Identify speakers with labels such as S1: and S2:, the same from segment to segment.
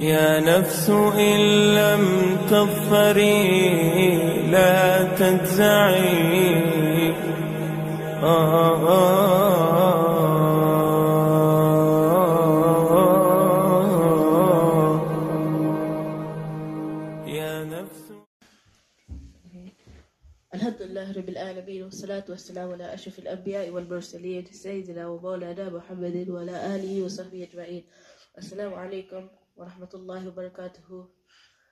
S1: يا نفس إن لم تظفري لا تجزعي.
S2: الحمد لله رب العالمين والصلاة والسلام على أشرف الأنبياء والمرسلين سيدنا ومولانا محمد وعلى آله وصحبه أجمعين. السلام عليكم. warahmatullahi wabarakatuh.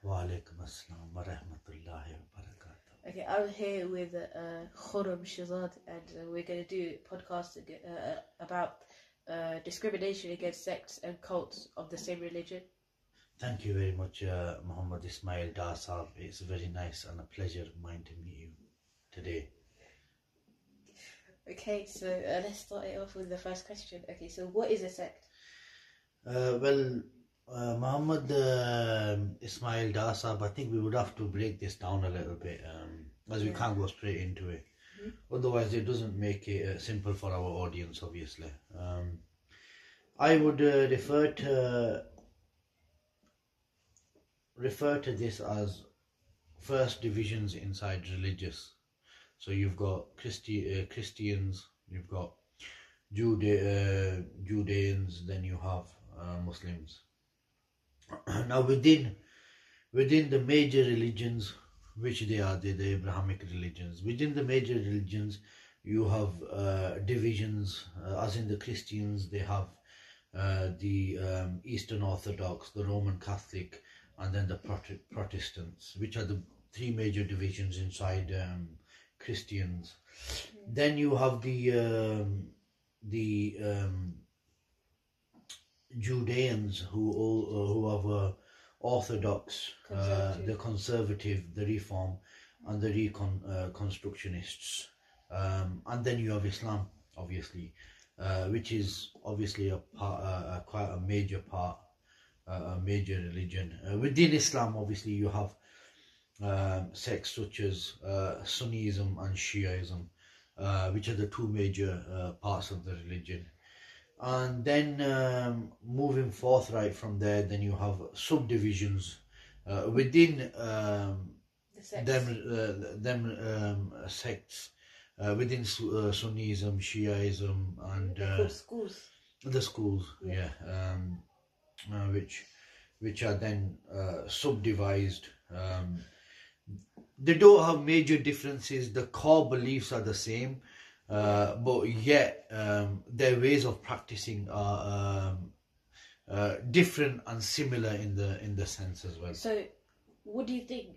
S2: Wa
S3: alaikum assalam wa rahmatullahi wa barakatuh.
S2: Okay, I'm here with uh, Khuram Shazad, and uh, we're going to do a podcast uh, about uh, discrimination against sects and cults of the same religion.
S3: Thank you very much, uh, Muhammad Ismael Dasab. It's very nice and a pleasure of mine to meet you today.
S2: Okay, so uh, let's start it off with the first question. Okay, so what is a sect?
S3: Uh, well, uh, Muhammad uh, Ismael Dasab, I think we would have to break this down a little bit um, as we
S2: Yeah.
S3: can't go straight into it. Otherwise, it doesn't make it uh, simple for our audience, obviously. Um, I would uh, refer to refer to this as first divisions inside religious. So you've got Christi- uh, Christians, you've got Jude- uh, Judeans, then you have uh, Muslims. Now within within the major religions, which they are, they the Abrahamic religions. Within the major religions, you have uh, divisions, uh, as in the Christians, they have uh, the um, Eastern Orthodox, the Roman Catholic, and then the Prot- Protestants, which are the three major divisions inside um, Christians. Then you have the um, the um, Judeans who all, uh, who have uh, Orthodox, uh,
S2: Conservative.
S3: the conservative, the Reform, and the Recon uh, Constructionists, um, and then you have Islam, obviously, uh, which is obviously a part, uh, quite a major part, uh, a major religion. Uh, within Islam, obviously, you have um, sects such as uh, Sunnism and Shiaism, uh, which are the two major uh, parts of the religion. And then um, moving forth right from there, then you have subdivisions uh, within um,
S2: The
S3: them uh, them um, sects uh, within uh, Sunnism, Shiaism, and
S2: They're
S3: uh,
S2: schools.
S3: the schools, yeah,
S2: Yeah.
S3: um, uh, which which are then uh, subdivided. Um, they don't have major differences. The core beliefs are the same, uh, but yet um, their ways of practicing are um, uh, different and similar in the in the sense as well.
S2: So, what do you think?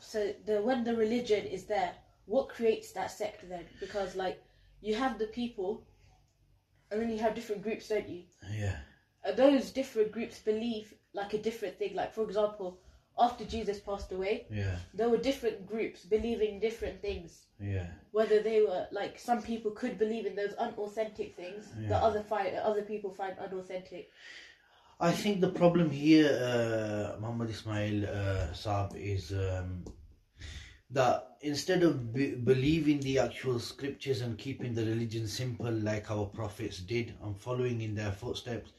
S2: So, the when the religion is there, what creates that sect then? Because like you have the people, and then you have different groups, don't you?
S3: Yeah,
S2: those different groups believe like a different thing. Like for example, after Jesus passed away,
S3: yeah,
S2: there were different groups believing different things.
S3: yeah.
S2: Whether they were like some people could believe in those unauthentic things
S3: Yeah.
S2: that other find other people find unauthentic.
S3: I think the problem here, uh, Muhammad Ismael uh, Saab, is um, that instead of be- believing the actual scriptures and keeping the religion simple like our prophets did and following in their footsteps,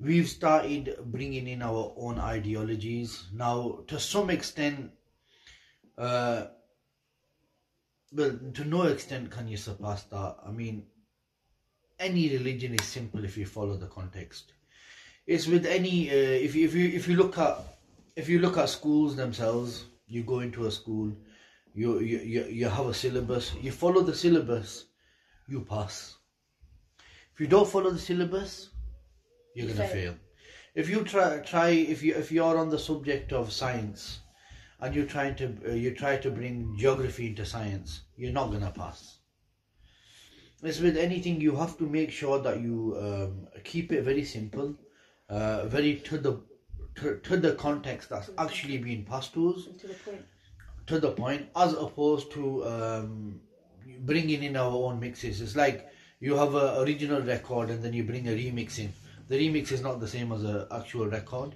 S3: we've started bringing in our own ideologies. Now, to some extent, uh, well, to no extent can you surpass that. I mean, any religion is simple if you follow the context it's with any uh, if you if you if you look at if you look at schools themselves you go into a school you you you, you have a syllabus you follow the syllabus you pass if you don't follow the syllabus you're gonna
S2: fail.
S3: fail. If you try try if you if you're on the subject of science and you're trying to uh, you try to bring geography into science you're not gonna pass. It's with anything you have to make sure that you um, keep it very simple uh, very to the to, to the context that's actually being passed to us.
S2: To the point.
S3: to the point as opposed to um, bringing in our own mixes. It's like you have a original record and then you bring a remix in the remix is not the same as a actual record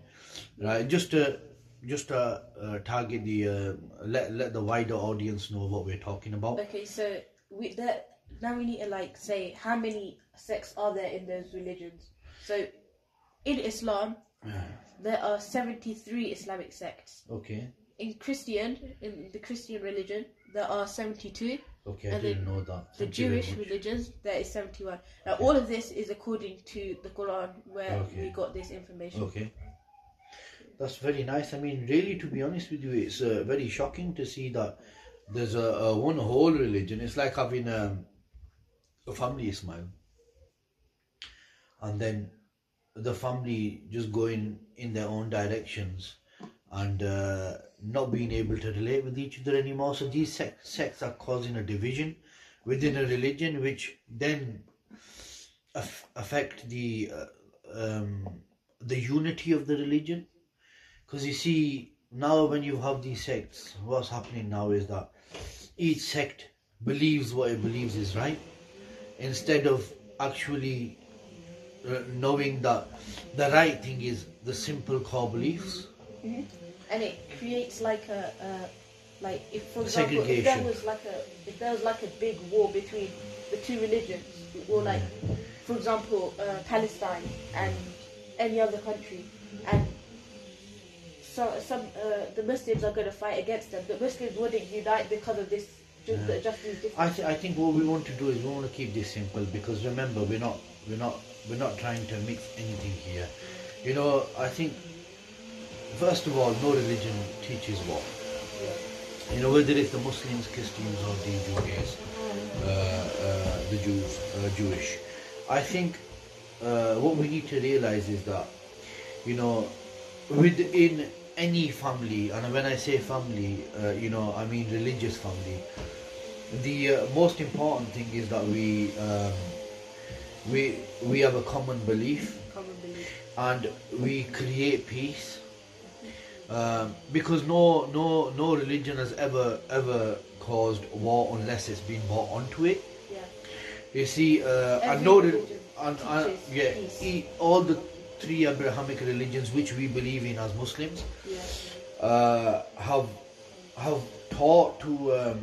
S3: right just to just to uh, target the uh, let let the wider audience know what we're talking about
S2: Okay, so we that now we need to like say how many sects are there in those religions. So in Islam, there are 73 Islamic sects.
S3: Okay.
S2: In Christian, in the Christian religion, there are 72.
S3: Okay, I didn't know that.
S2: The
S3: Thank you very
S2: Jewish
S3: much.
S2: religions, there is 71. Now, all of this is according to the Quran, where
S3: Okay.
S2: we got this information.
S3: Okay. That's very nice. I mean, really, to be honest with you, it's uh, very shocking to see that there's a, a one whole religion. It's like having um, a family, Ismael, and then the family just going in their own directions and uh, not being able to relate with each other anymore. So these sec- sects are causing a division within a religion, which then aff- affect the uh, um, the unity of the religion. Because you see, now when you have these sects, what's happening now is that each sect believes what it believes is right, instead of actually uh, knowing that the right thing is the simple core beliefs.
S2: And it creates like a, a like if for example if there was like a if there was like a big war between the two religions or like for example uh, Palestine and any other country and so some uh, the Muslims are going to fight against them the Muslims wouldn't unite because of this just,
S3: Yeah.
S2: just these
S3: I, th- I think what we want to do is we want to keep this simple because remember we're not we're not we're not trying to mix anything here. You know, I think first of all, no religion teaches war. You know, whether it's the Muslims, Christians, or the Jews, uh, uh, the Jews, uh, Jewish. I think uh, what we need to realize is that, you know, within any family, and when I say family, uh, you know, I mean religious family. The uh, most important thing is that we um, we we have a common belief
S2: common belief
S3: and we create peace um, because no no no religion has ever ever caused war unless it's been brought onto it.
S2: Yeah.
S3: You see uh, and
S2: Every
S3: no and, and yeah
S2: peace.
S3: e- all the three abrahamic religions which we believe in as muslims
S2: yeah.
S3: uh, have have taught to um,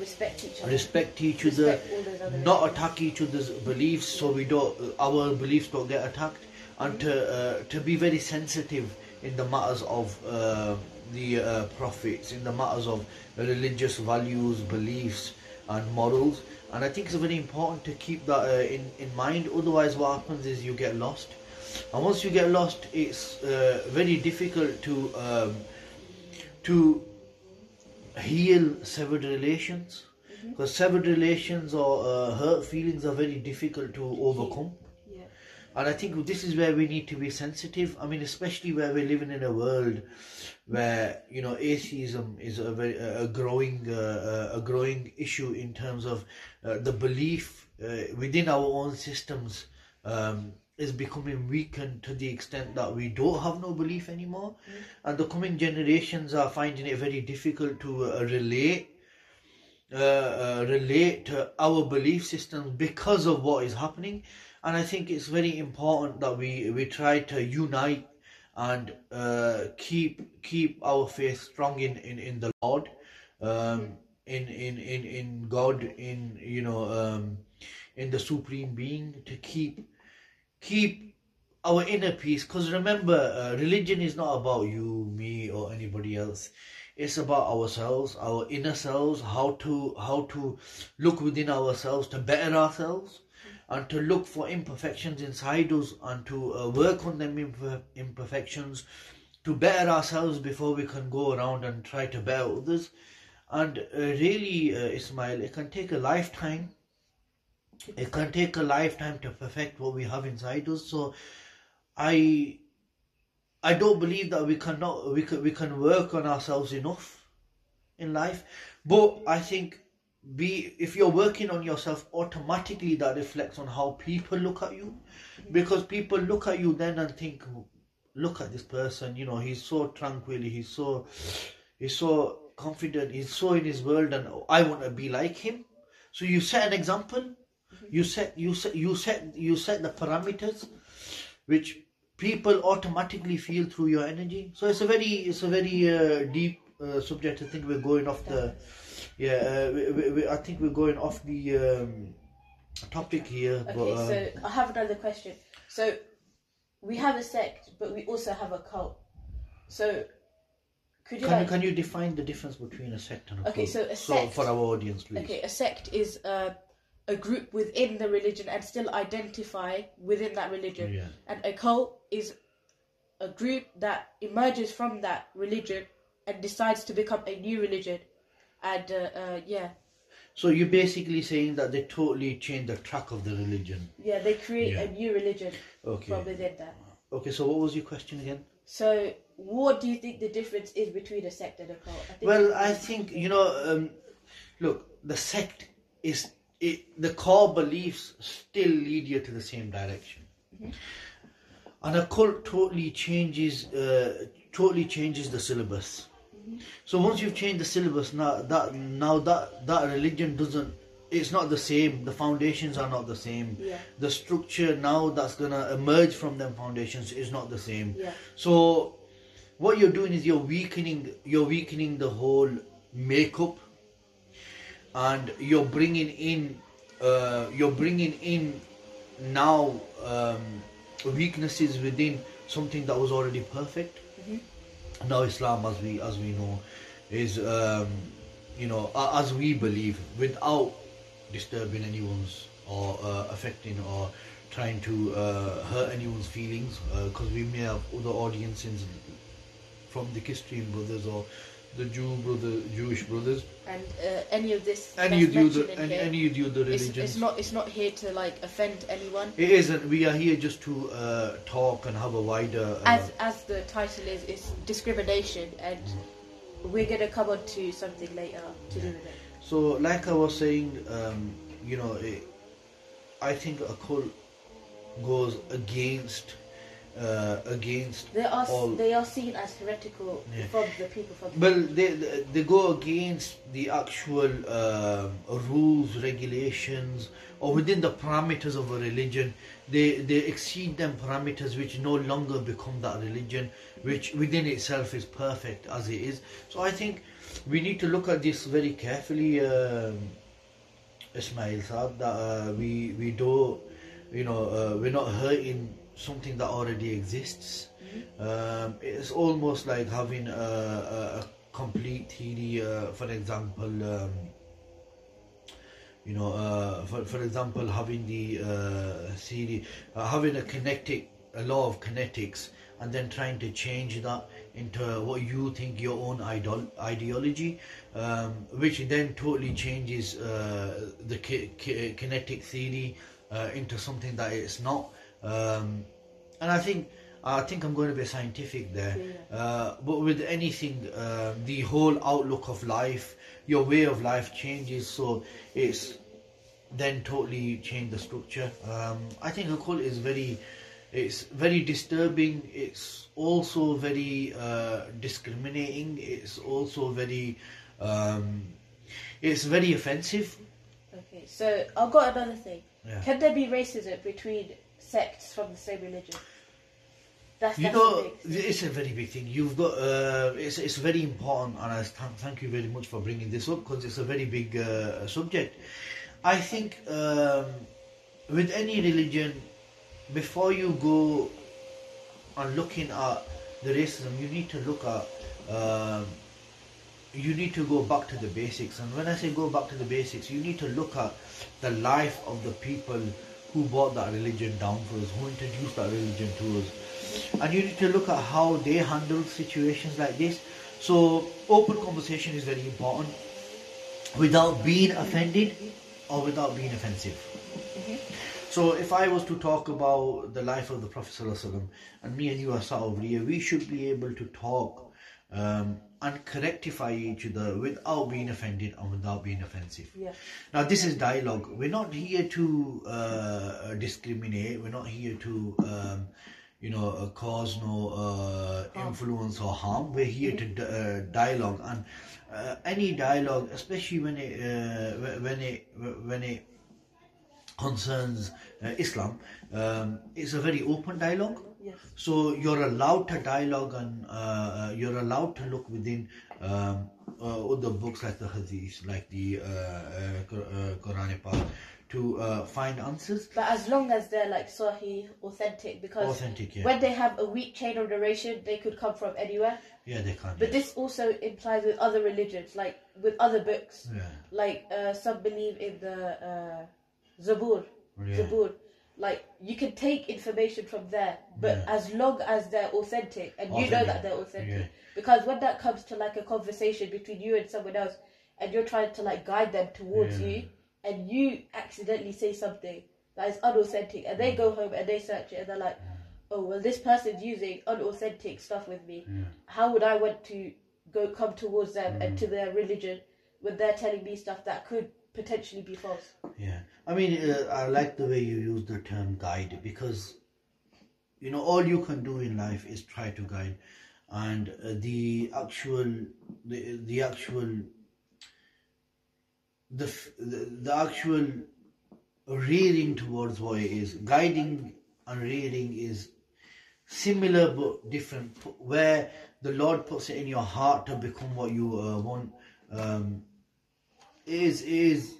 S2: respect each other.
S3: respect each other
S2: Respect all other
S3: not attack each other's beliefs so we don't our beliefs don't get attacked. And to uh, to be very sensitive in the matters of uh, the uh, prophets in the matters of religious values beliefs and morals. And I think it's very important to keep that uh, in in mind. Otherwise what happens is you get lost. And once you get lost it's uh, very difficult to um, to heal severed relations. Because severed relations or uh, hurt feelings are very difficult to overcome and i think this is where we need to be sensitive. I mean especially where we're living in a world where you know atheism is a very a growing uh, a growing issue in terms of uh, the belief uh, within our own systems um, is becoming weakened to the extent that we don't have no belief anymore. And the coming generations are finding it very difficult to uh, relate uh, uh, relate to our belief systems because of what is happening and i think it's very important that we we try to unite and uh, keep keep our faith strong in in, in the lord um, in, in in in god in you know um, in the supreme being to keep keep our inner peace. Because remember uh, religion is not about you me or anybody else. It's about ourselves our inner selves how to how to look within ourselves to better ourselves and to look for imperfections inside us and to uh, work on them imper- imperfections to better ourselves before we can go around and try to better others. And uh, really uh, ismael it can take a lifetime. It can take a lifetime to perfect what we have inside us. So i i don't believe that we cannot we can we can work on ourselves enough in life. But i think be if you're working on yourself automatically that reflects on how people look at you. Because people look at you then and think look at this person you know he's so tranquil he's so he's so confident he's so in his world and i want to be like him. So you set an example. You set you set you set you set the parameters which people automatically feel through your energy. So it's a very it's a very uh, deep uh, subject i think we're going off the yeah uh, we, we, we, i think we're going off the um, topic here
S2: Okay,
S3: but uh,
S2: so I have another question. So, we have a sect, but we also have a cult. So, could you
S3: Can,
S2: like?
S3: can you define the difference between a sect and a
S2: Okay,
S3: cult?
S2: Okay, so a sect-
S3: for our audience, please.
S2: Okay, a sect is uh, a group within the religion and still identify within that religion.
S3: Yeah.
S2: And a cult is a group that emerges from that religion and decides to become a new religion. And uh, uh, yeah,
S3: So you're basically saying that they totally changed the track of the religion.
S2: yeah, they create
S3: Yeah.
S2: a new religion
S3: Okay.
S2: from within that.
S3: Okay, so what was your question again?
S2: So, what do you think the difference is between a sect and a cult? I think
S3: Well, I think you know. Um, look, the sect is it, the core beliefs still lead you to the same direction, and a cult totally changes. Uh, totally changes the syllabus. So once you've changed the syllabus, now that now that that religion doesn't. It's not the same. The foundations are not the same.
S2: Yeah.
S3: The structure now that's gonna emerge from them foundations is not the same.
S2: Yeah.
S3: So what you're doing is you're weakening you're weakening the whole makeup and you're bringing in uh, you're bringing in now um, weaknesses within something that was already perfect now islam as we as we know is um, you know as we believe without disturbing anyone's or uh, affecting or trying to uh, hurt anyone's feelings because we may have other audiences from the Christian brothers or the Jew brother Jewish brothers
S2: and uh, any of this
S3: any of the any,
S2: here,
S3: any of the other
S2: it's,
S3: religions
S2: it's not it's not here to like offend anyone.
S3: it isn't we are here just to uh, talk and have a wider uh,
S2: as as the title is, is discrimination, and we're gonna come on to something later to do with it.
S3: So, like I was saying, um, you know, it, I think a cult goes against uh, against
S2: They are
S3: all.
S2: they are seen as heretical
S3: Yeah.
S2: from the people from the
S3: well, they they- they go against the actual um, rules, regulations, or within the parameters of a religion. They they exceed them parameters which no longer become that religion, which within itself is perfect as it is. So I think we need to look at this very carefully, um, Ismael Saab. That uh, we we do, you know, uh, we're not hurting something that already exists. Um, it's almost like having a, a, a complete theory. Uh, for example, um, you know, uh, for for example, having the uh, theory, uh, having a kinetic, a law of kinetics, and then trying to change that into what you think your own idol, ideology, um, which then totally changes uh, the ki- ki- kinetic theory uh, into something that it's not. Um, and I think I think I'm going to be scientific there. Uh, but with anything, uh, the whole outlook of life, your way of life changes. So it's then totally change the structure. Um, I think a cult is very, it's very disturbing. It's also very uh, discriminating. It's also very, um, it's very offensive.
S2: Okay, so I've got another thing.
S3: Yeah.
S2: Can there be racism between sects from the same religion? That's,
S3: You
S2: that's
S3: know,
S2: big
S3: it's a very big thing. You've got uh, it's it's very important, and I th- thank you very much for bringing this up because it's a very big uh, subject. I think um, with any religion, before you go on looking at the racism, you need to look at. Um, you need to go back to the basics, and when I say go back to the basics, you need to look at the life of the people who brought that religion down for us, who introduced that religion to us and you need to look at how they handle situations like this. So, open conversation is very important without being offended or without being offensive. Mm-hmm. So, if I was to talk about the life of the Prophet ﷺ, and me and you are sat over here, we should be able to talk um, and correctify each other without being offended and without being offensive.
S2: Yeah.
S3: Now, this is dialogue. We're not here to uh, discriminate. We're not here to, um, you know, uh, cause no uh, influence or harm. We're here to uh, dialogue, and uh, any dialogue, especially when it uh, when it when it concerns uh, Islam, um, it's a very open dialogue.
S2: Yes.
S3: So you're allowed to dialogue and uh, uh, you're allowed to look within um, uh, other books like the Hadith, like the uh, uh, Qur- Quran Pak, to uh, find answers.
S2: But as long as they're like Sahih, authentic, because
S3: Authentic, yeah.
S2: when they have a weak chain of narration, they could come from anywhere.
S3: Yeah, they can.
S2: But
S3: yes.
S2: this also implies with other religions, like with other books.
S3: Yeah.
S2: Like uh, some believe in the uh, Zabur.
S3: Yeah.
S2: Zabur. Like you can take information from there, but
S3: Yeah.
S2: as long as they're authentic and you know that they're authentic,
S3: Yeah.
S2: because when that comes to like a conversation between you and someone else, and you're trying to like guide them towards
S3: Yeah.
S2: you, and you accidentally say something that is unauthentic, and they go home and they search it, and they're like, oh well, this person's using unauthentic stuff with me. How would I want to go come towards them and mm. to their religion when they're telling me stuff that could potentially be false?
S3: Yeah, I mean, uh, I like the way you use the term guide because, you know, all you can do in life is try to guide, and uh, the actual, the the actual, the the, the actual rearing towards it is, guiding and rearing is similar but different. Where the Lord puts it in your heart to become what you uh, want, um, is is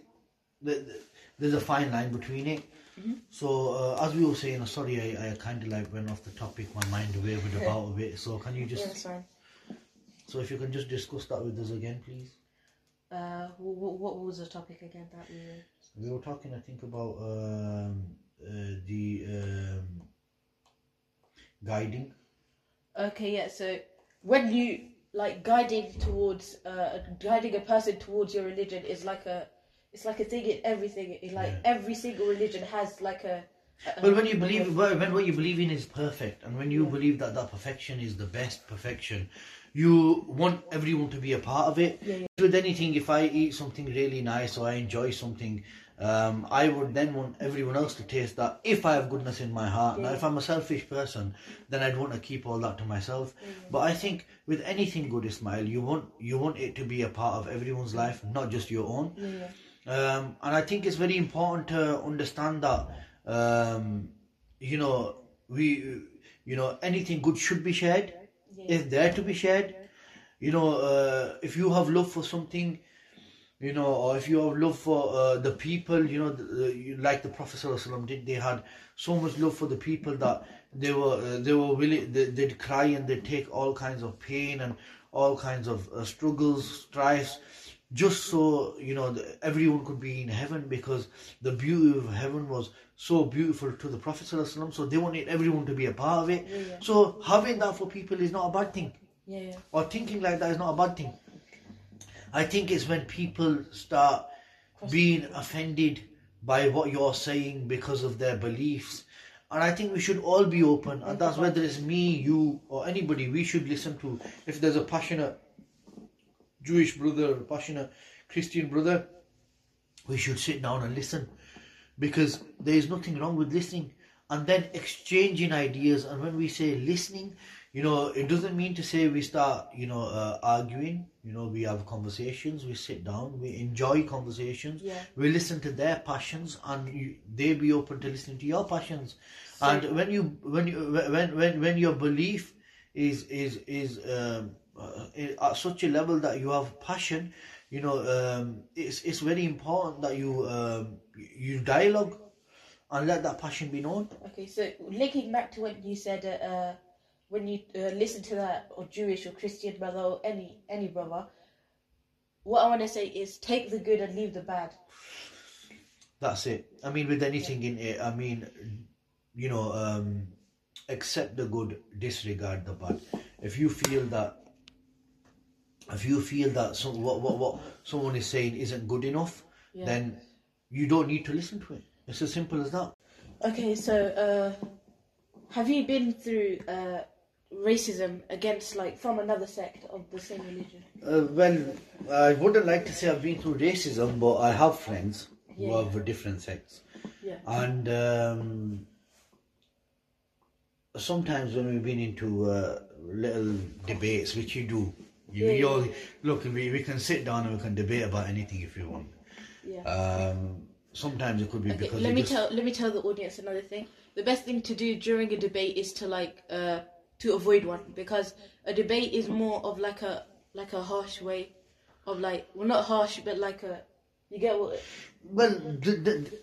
S3: the, the- there's a fine line between it. So uh, as we were saying, uh, sorry, I, I kind of like went off the topic. My mind wavered about a bit. So can you
S2: Yeah,
S3: just
S2: fine.
S3: so if you can just discuss that with us again, please.
S2: Uh, what, what was the topic again that we were?
S3: We were talking, I think, about um, uh, the um, guiding.
S2: Okay, yeah. So when you like guiding towards uh guiding a person towards your religion is like a it's like a thing in everything. It, like
S3: Yeah.
S2: every single religion has like a. a-
S3: Well, when you believe, well, when what you believe in is perfect, and when you believe that that perfection is the best perfection, you want everyone to be a part of it.
S2: Yeah, yeah.
S3: With anything, if I eat something really nice or I enjoy something, um, I would then want everyone else to taste that. If I have goodness in my heart, now if I'm a selfish person, then I'd want to keep all that to myself. But I think with anything good, Ismael, you want you want it to be a part of everyone's life, not just your own.
S2: Yeah, yeah.
S3: Um, and I think it's very important to understand that, um, you know, we, you know, anything good should be shared. Is there to be shared. You know, uh, if you have love for something, you know, or if you have love for uh, the people, you know, the, the, like the Prophet ﷺ did, they had so much love for the people that they were uh, they were willing, they, they'd cry and they'd take all kinds of pain and all kinds of uh, struggles, strifes, just so you know the, everyone could be in heaven because the beauty of heaven was so beautiful to the Prophet ﷺ, so they wanted everyone to be a part of it.
S2: yeah.
S3: So having that for people is not a bad thing
S2: Yeah, yeah.
S3: or thinking like that is not a bad thing. I think it's when people start being offended by what you're saying because of their beliefs. And I think we should all be open, and that's whether it's me, you, or anybody, we should listen to. If there's a passionate Jewish brother, a passionate Christian brother, we should sit down and listen because there is nothing wrong with listening and then exchanging ideas and when we say listening you know it doesn't mean to say we start you know uh, arguing. You know we have conversations we sit down we enjoy conversations.
S2: Yeah.
S3: we listen to their passions and you, they be open to listening to your passions. And when you when you when when when your belief is is is um, uh, at such a level that you have passion you know um, it's it's very important that you um, you dialogue and let that passion be known.
S2: Okay, so linking back to what you said uh, uh, when you uh, listen to that or Jewish or Christian brother or any any brother, what I want to say is take the good and leave the bad.
S3: that's it i mean with anything in it i mean you know um accept the good disregard the bad if you feel that if you feel that some what what, what someone is saying isn't good enough
S2: Yeah.
S3: then you don't need to listen to it it's as simple as that
S2: Okay, so uh, have you been through uh, racism against like from another sect of the same religion?
S3: Uh, well, I wouldn't like to say I've been through racism, but I have friends who
S2: Yeah.
S3: have different sects.
S2: Yeah.
S3: And um, sometimes when we've been into uh, little debates, which you do, you,
S2: Yeah,
S3: you're, look, we, we can sit down and we can debate about anything if you want.
S2: Yeah.
S3: Um, sometimes it could be
S2: Okay,
S3: because
S2: let me
S3: just,
S2: tell let me tell the audience another thing. The best thing to do during a debate is to like uh to avoid one because a debate is more of like a like a harsh way of like well not harsh but like a you get what
S3: Well, the, the,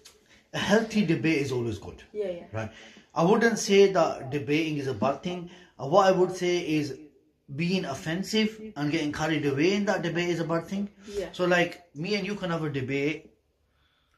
S3: a healthy debate is always good.
S2: Yeah, yeah.
S3: Right. I wouldn't say that debating is a bad thing. Uh, what I would say is being offensive and getting carried away in that debate is a bad thing.
S2: Yeah.
S3: So like me and you can have a debate,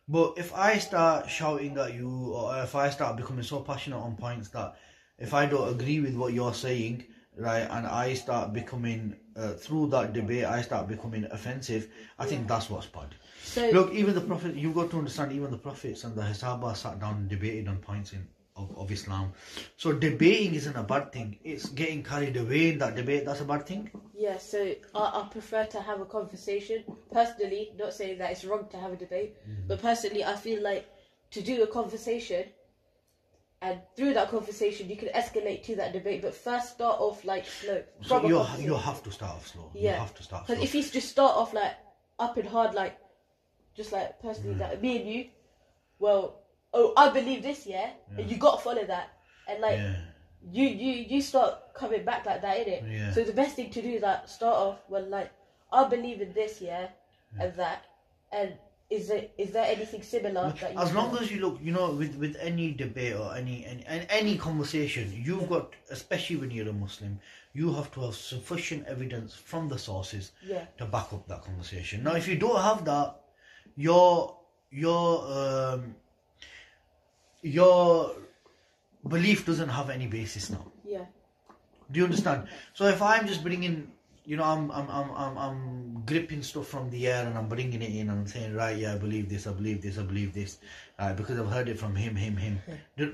S3: but if I start shouting at you or if I start becoming so passionate on points that if I don't agree with what you're saying, right, and I start becoming uh, through that debate, I start becoming offensive. I think that's what's bad.
S2: So
S3: Look, even the Prophet, you've got to understand, even the Prophets and the Sahaba sat down and debated on points in, of, of Islam. So debating isn't a bad thing. It's getting carried away in that debate, that's a bad thing.
S2: yeah, so I, I prefer to have a conversation personally. Not saying that it's wrong to have a debate,
S3: Mm-hmm.
S2: but personally, I feel like to do a conversation, and through that conversation, you can escalate to that debate. But first, start off like slow.
S3: So you you have to start off slow.
S2: yeah.
S3: You have to start.
S2: Because if you just start off like up and hard, like just like personally,
S3: Mm.
S2: that me and you, well, oh, I believe this, yeah, and you got to follow that, and like
S3: yeah.
S2: you you you start coming back like that, innit?
S3: Yeah.
S2: So the best thing to do is like start off well, like I believe in this, yeah, and that, and is it is there anything similar that you
S3: As long
S2: can-
S3: as you look, you know, with, with any debate or any, any any conversation, you've got, especially when you're a Muslim, you have to have sufficient evidence from the sources
S2: yeah
S3: to back up that conversation. Now, if you don't have that, your your um, your belief doesn't have any basis now.
S2: yeah
S3: Do you understand? So if I'm just bringing, you know, I'm I'm I'm I'm, I'm gripping stuff from the air and I'm bringing it in and I'm saying, right, yeah, I believe this, I believe this, I believe this, uh, because I've heard it from him, him, him,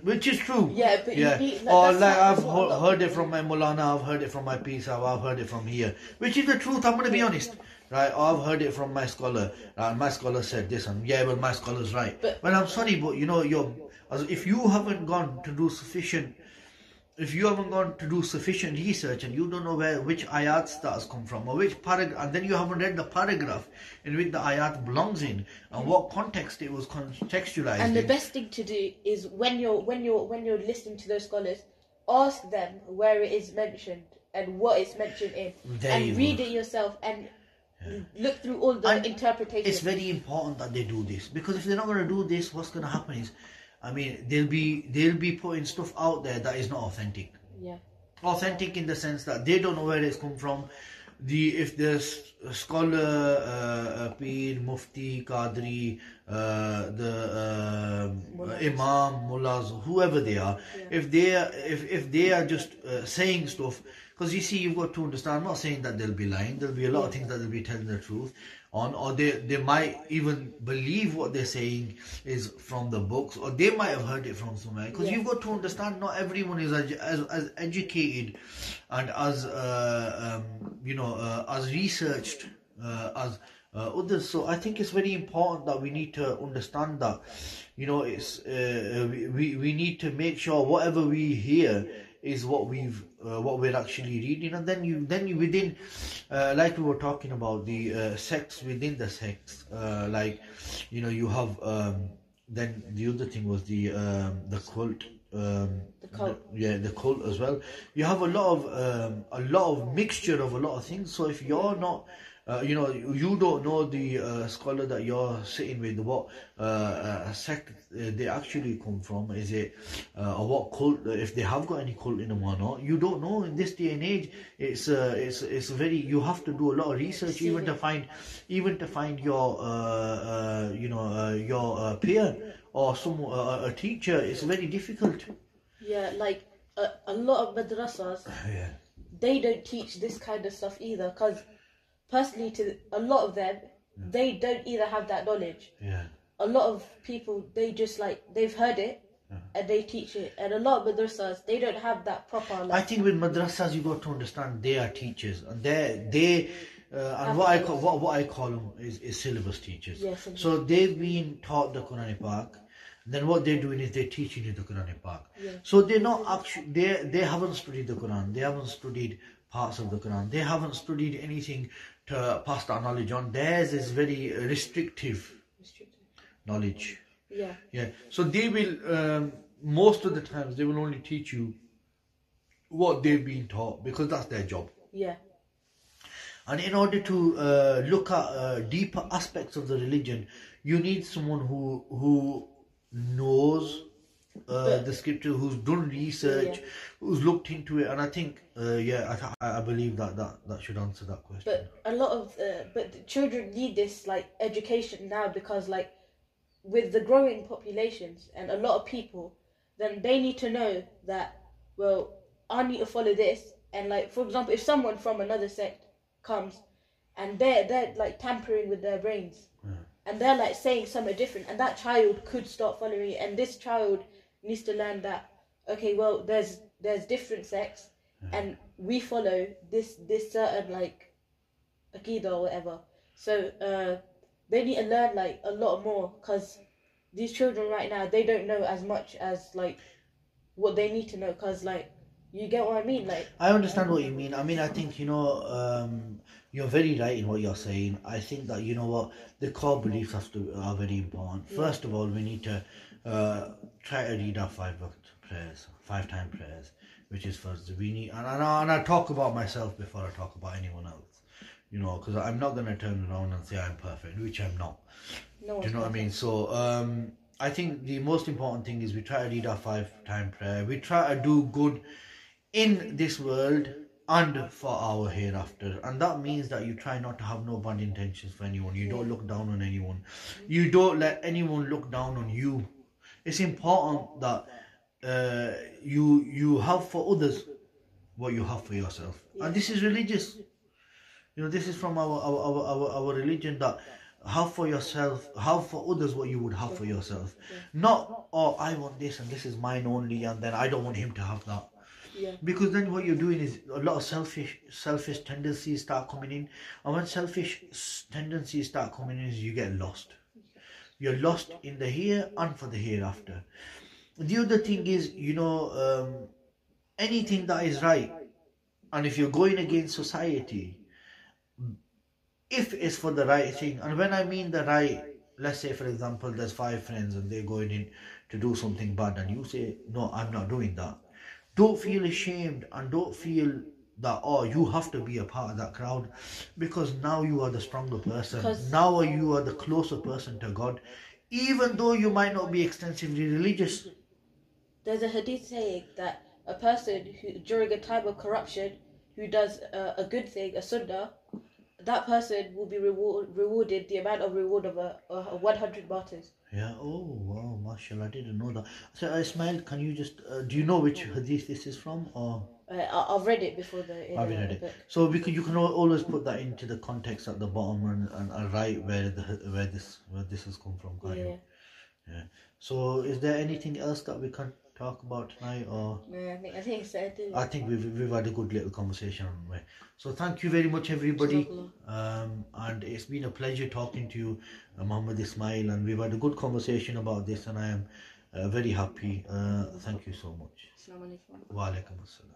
S3: which is true.
S2: Yeah, but
S3: yeah.
S2: need-
S3: or like I've he- heard it from my Mulana, I've heard it from my Pisa, I've heard it from here, which is the truth. I'm going to be honest. Right, or I've heard it from my scholar. Uh, my scholar said this, and yeah, well, my scholar's right.
S2: But-
S3: well, I'm sorry, but you know, you're as if you haven't gone to do sufficient if you haven't gone to do sufficient research and you don't know where which ayat has come from or which paragraph and then you haven't read the paragraph in which the ayat belongs in and what context it was contextualized
S2: and the
S3: in.
S2: best thing to do is when you're when you're when you're listening to those scholars ask them where it is mentioned and what it's mentioned in
S3: There
S2: and read
S3: go.
S2: it yourself and look through all the
S3: And
S2: interpretations
S3: it's very important that they do this because if they're not going to do this what's going to happen is i mean they'll be they'll be putting stuff out there that is not authentic
S2: yeah
S3: authentic in the sense that they don't know where it's come from. The if the scholar, uh, uh, Pir, Mufti, Qadri, uh, the um Imam, Mullahs, whoever they are, if they are if if they are just uh, saying stuff, because you see, you've got to understand. I'm not saying that they'll be lying. There'll be a lot of things that they'll be telling the truth on, or they they might even believe what they're saying is from the books, or they might have heard it from somewhere. Because
S2: Yeah.
S3: you've got to understand, not everyone is as as educated and as uh, um, you know uh, as researched uh, as uh, others. So I think it's very important that we need to understand that you know it's uh, we we need to make sure whatever we hear is what we've uh, what we're actually reading. And then you then you within uh, like we were talking about the uh, sects within the sects uh, like you know you have um, then the other thing was the um, the cult um,
S2: The cult.
S3: yeah the cult as well. You have a lot of um, a lot of mixture of a lot of things. So if you're not uh, you know you don't know the uh, scholar that you're sitting with what uh, uh, sect uh, they actually come from. Is it uh, or what cult if they have got any cult in them or not. You don't know in this day and age. It's uh, it's it's very you have to do a lot of research even to find even to find your uh, uh, you know uh, your uh, peer or some uh, a teacher. It's very difficult.
S2: Yeah like a, a lot of madrasas
S3: yeah.
S2: they don't teach this kind of stuff either because personally to a lot of them they don't either have that knowledge
S3: yeah
S2: a lot of people they just like they've heard it and they teach it and a lot of madrasas they don't have that proper
S3: I think with madrasas you got to understand they are teachers and they they uh, and what I call what, what I call them is, is syllabus teachers.
S2: Yeah, syllabus.
S3: So they've been taught the Quran Pak. Then what they're doing is they're teaching you the Quran Pak.
S2: Yeah.
S3: So they're not actually they they haven't studied the Quran. They haven't studied parts of the Quran. They haven't studied anything to pass that knowledge on. Theirs is very restrictive knowledge.
S2: yeah
S3: Yeah. So they will um, most of the times they will only teach you what they've been taught because that's their job.
S2: yeah
S3: And in order to uh, look at uh, deeper aspects of the religion, you need someone who who knows uh, the scripture, who's done research,
S2: Yeah.
S3: who's looked into it, and I think, uh, yeah, I, th- I believe that, that that should answer that question.
S2: But a lot of uh, but children need this like education now because like with the growing populations and a lot of people, then they need to know that well I need to follow this and like for example if someone from another sect comes and they're they're like tampering with their brains and they're like saying something different and that child could start following it and this child needs to learn that okay well there's there's different sects and we follow this this certain like akida or whatever so uh they need to learn like a lot more because these children right now they don't know as much as like what they need to know because like you get what i mean like
S3: I understand what you mean. I mean, I think you know, um, you're very right in what you're saying. I think that you know what the core beliefs have to are very important. First of all, we need to uh, try to read our five waqt prayers, five time prayers, which is for need, and, and, I, and I talk about myself before I talk about anyone else. You know, because I'm not gonna turn around and say I'm perfect, which I'm not.
S2: no
S3: Do you know what I mean? So um, I think the most important thing is we try to read our five time prayer. We try to do good in this world and for our hereafter. And that means that you try not to have no bad intentions for anyone. You don't look down on anyone. You don't let anyone look down on you. It's important that uh, you you have for others what you have for yourself. And this is religious. You know, this is from our our, our, our, our religion that have for yourself, have for others what you would have for yourself. Not, oh, I want this and this is mine only, and then I don't want him to have that.
S2: yeah
S3: Because then what you're doing is a lot of selfish selfish tendencies start coming in, and when selfish tendencies start coming in, you get lost. You're lost in the here and for the hereafter. The other thing is, you know, um, anything that is right, and if you're going against society, if it's for the right thing, and when I mean the right, let's say for example, there's five friends and they're going in to do something bad, and you say, no, I'm not doing that. Don't feel ashamed and don't feel that oh you have to be a part of that crowd because now you are the stronger person.
S2: Because-
S3: now you are the closer person to god. Even though you might not be extensively religious.
S2: There's a hadith saying that a person who during a time of corruption who does uh, a good thing a sunnah that person will be reward, rewarded the amount of reward of a, a 100 martyrs.
S3: Yeah. Oh wow. Mashallah i didn't know that. So ismael can you just uh, do you know which hadith this is from or
S2: uh, I, I've read it before the in
S3: I've read it.
S2: book.
S3: So we can, you can always put that into the context at the bottom and, and, and write where the where this where this has come from.
S2: Yeah?
S3: Yeah. So is there anything else that we can talk about tonight, or
S2: yeah I think I think so too.
S3: I think we've we've had a good little conversation on. So thank you very much, everybody. Um, and it's been a pleasure talking to you, uh, Muhammad Ismael, and we've had a good conversation about this, and I am uh, very happy. Uh, thank you so much. Wa alaikum assalam.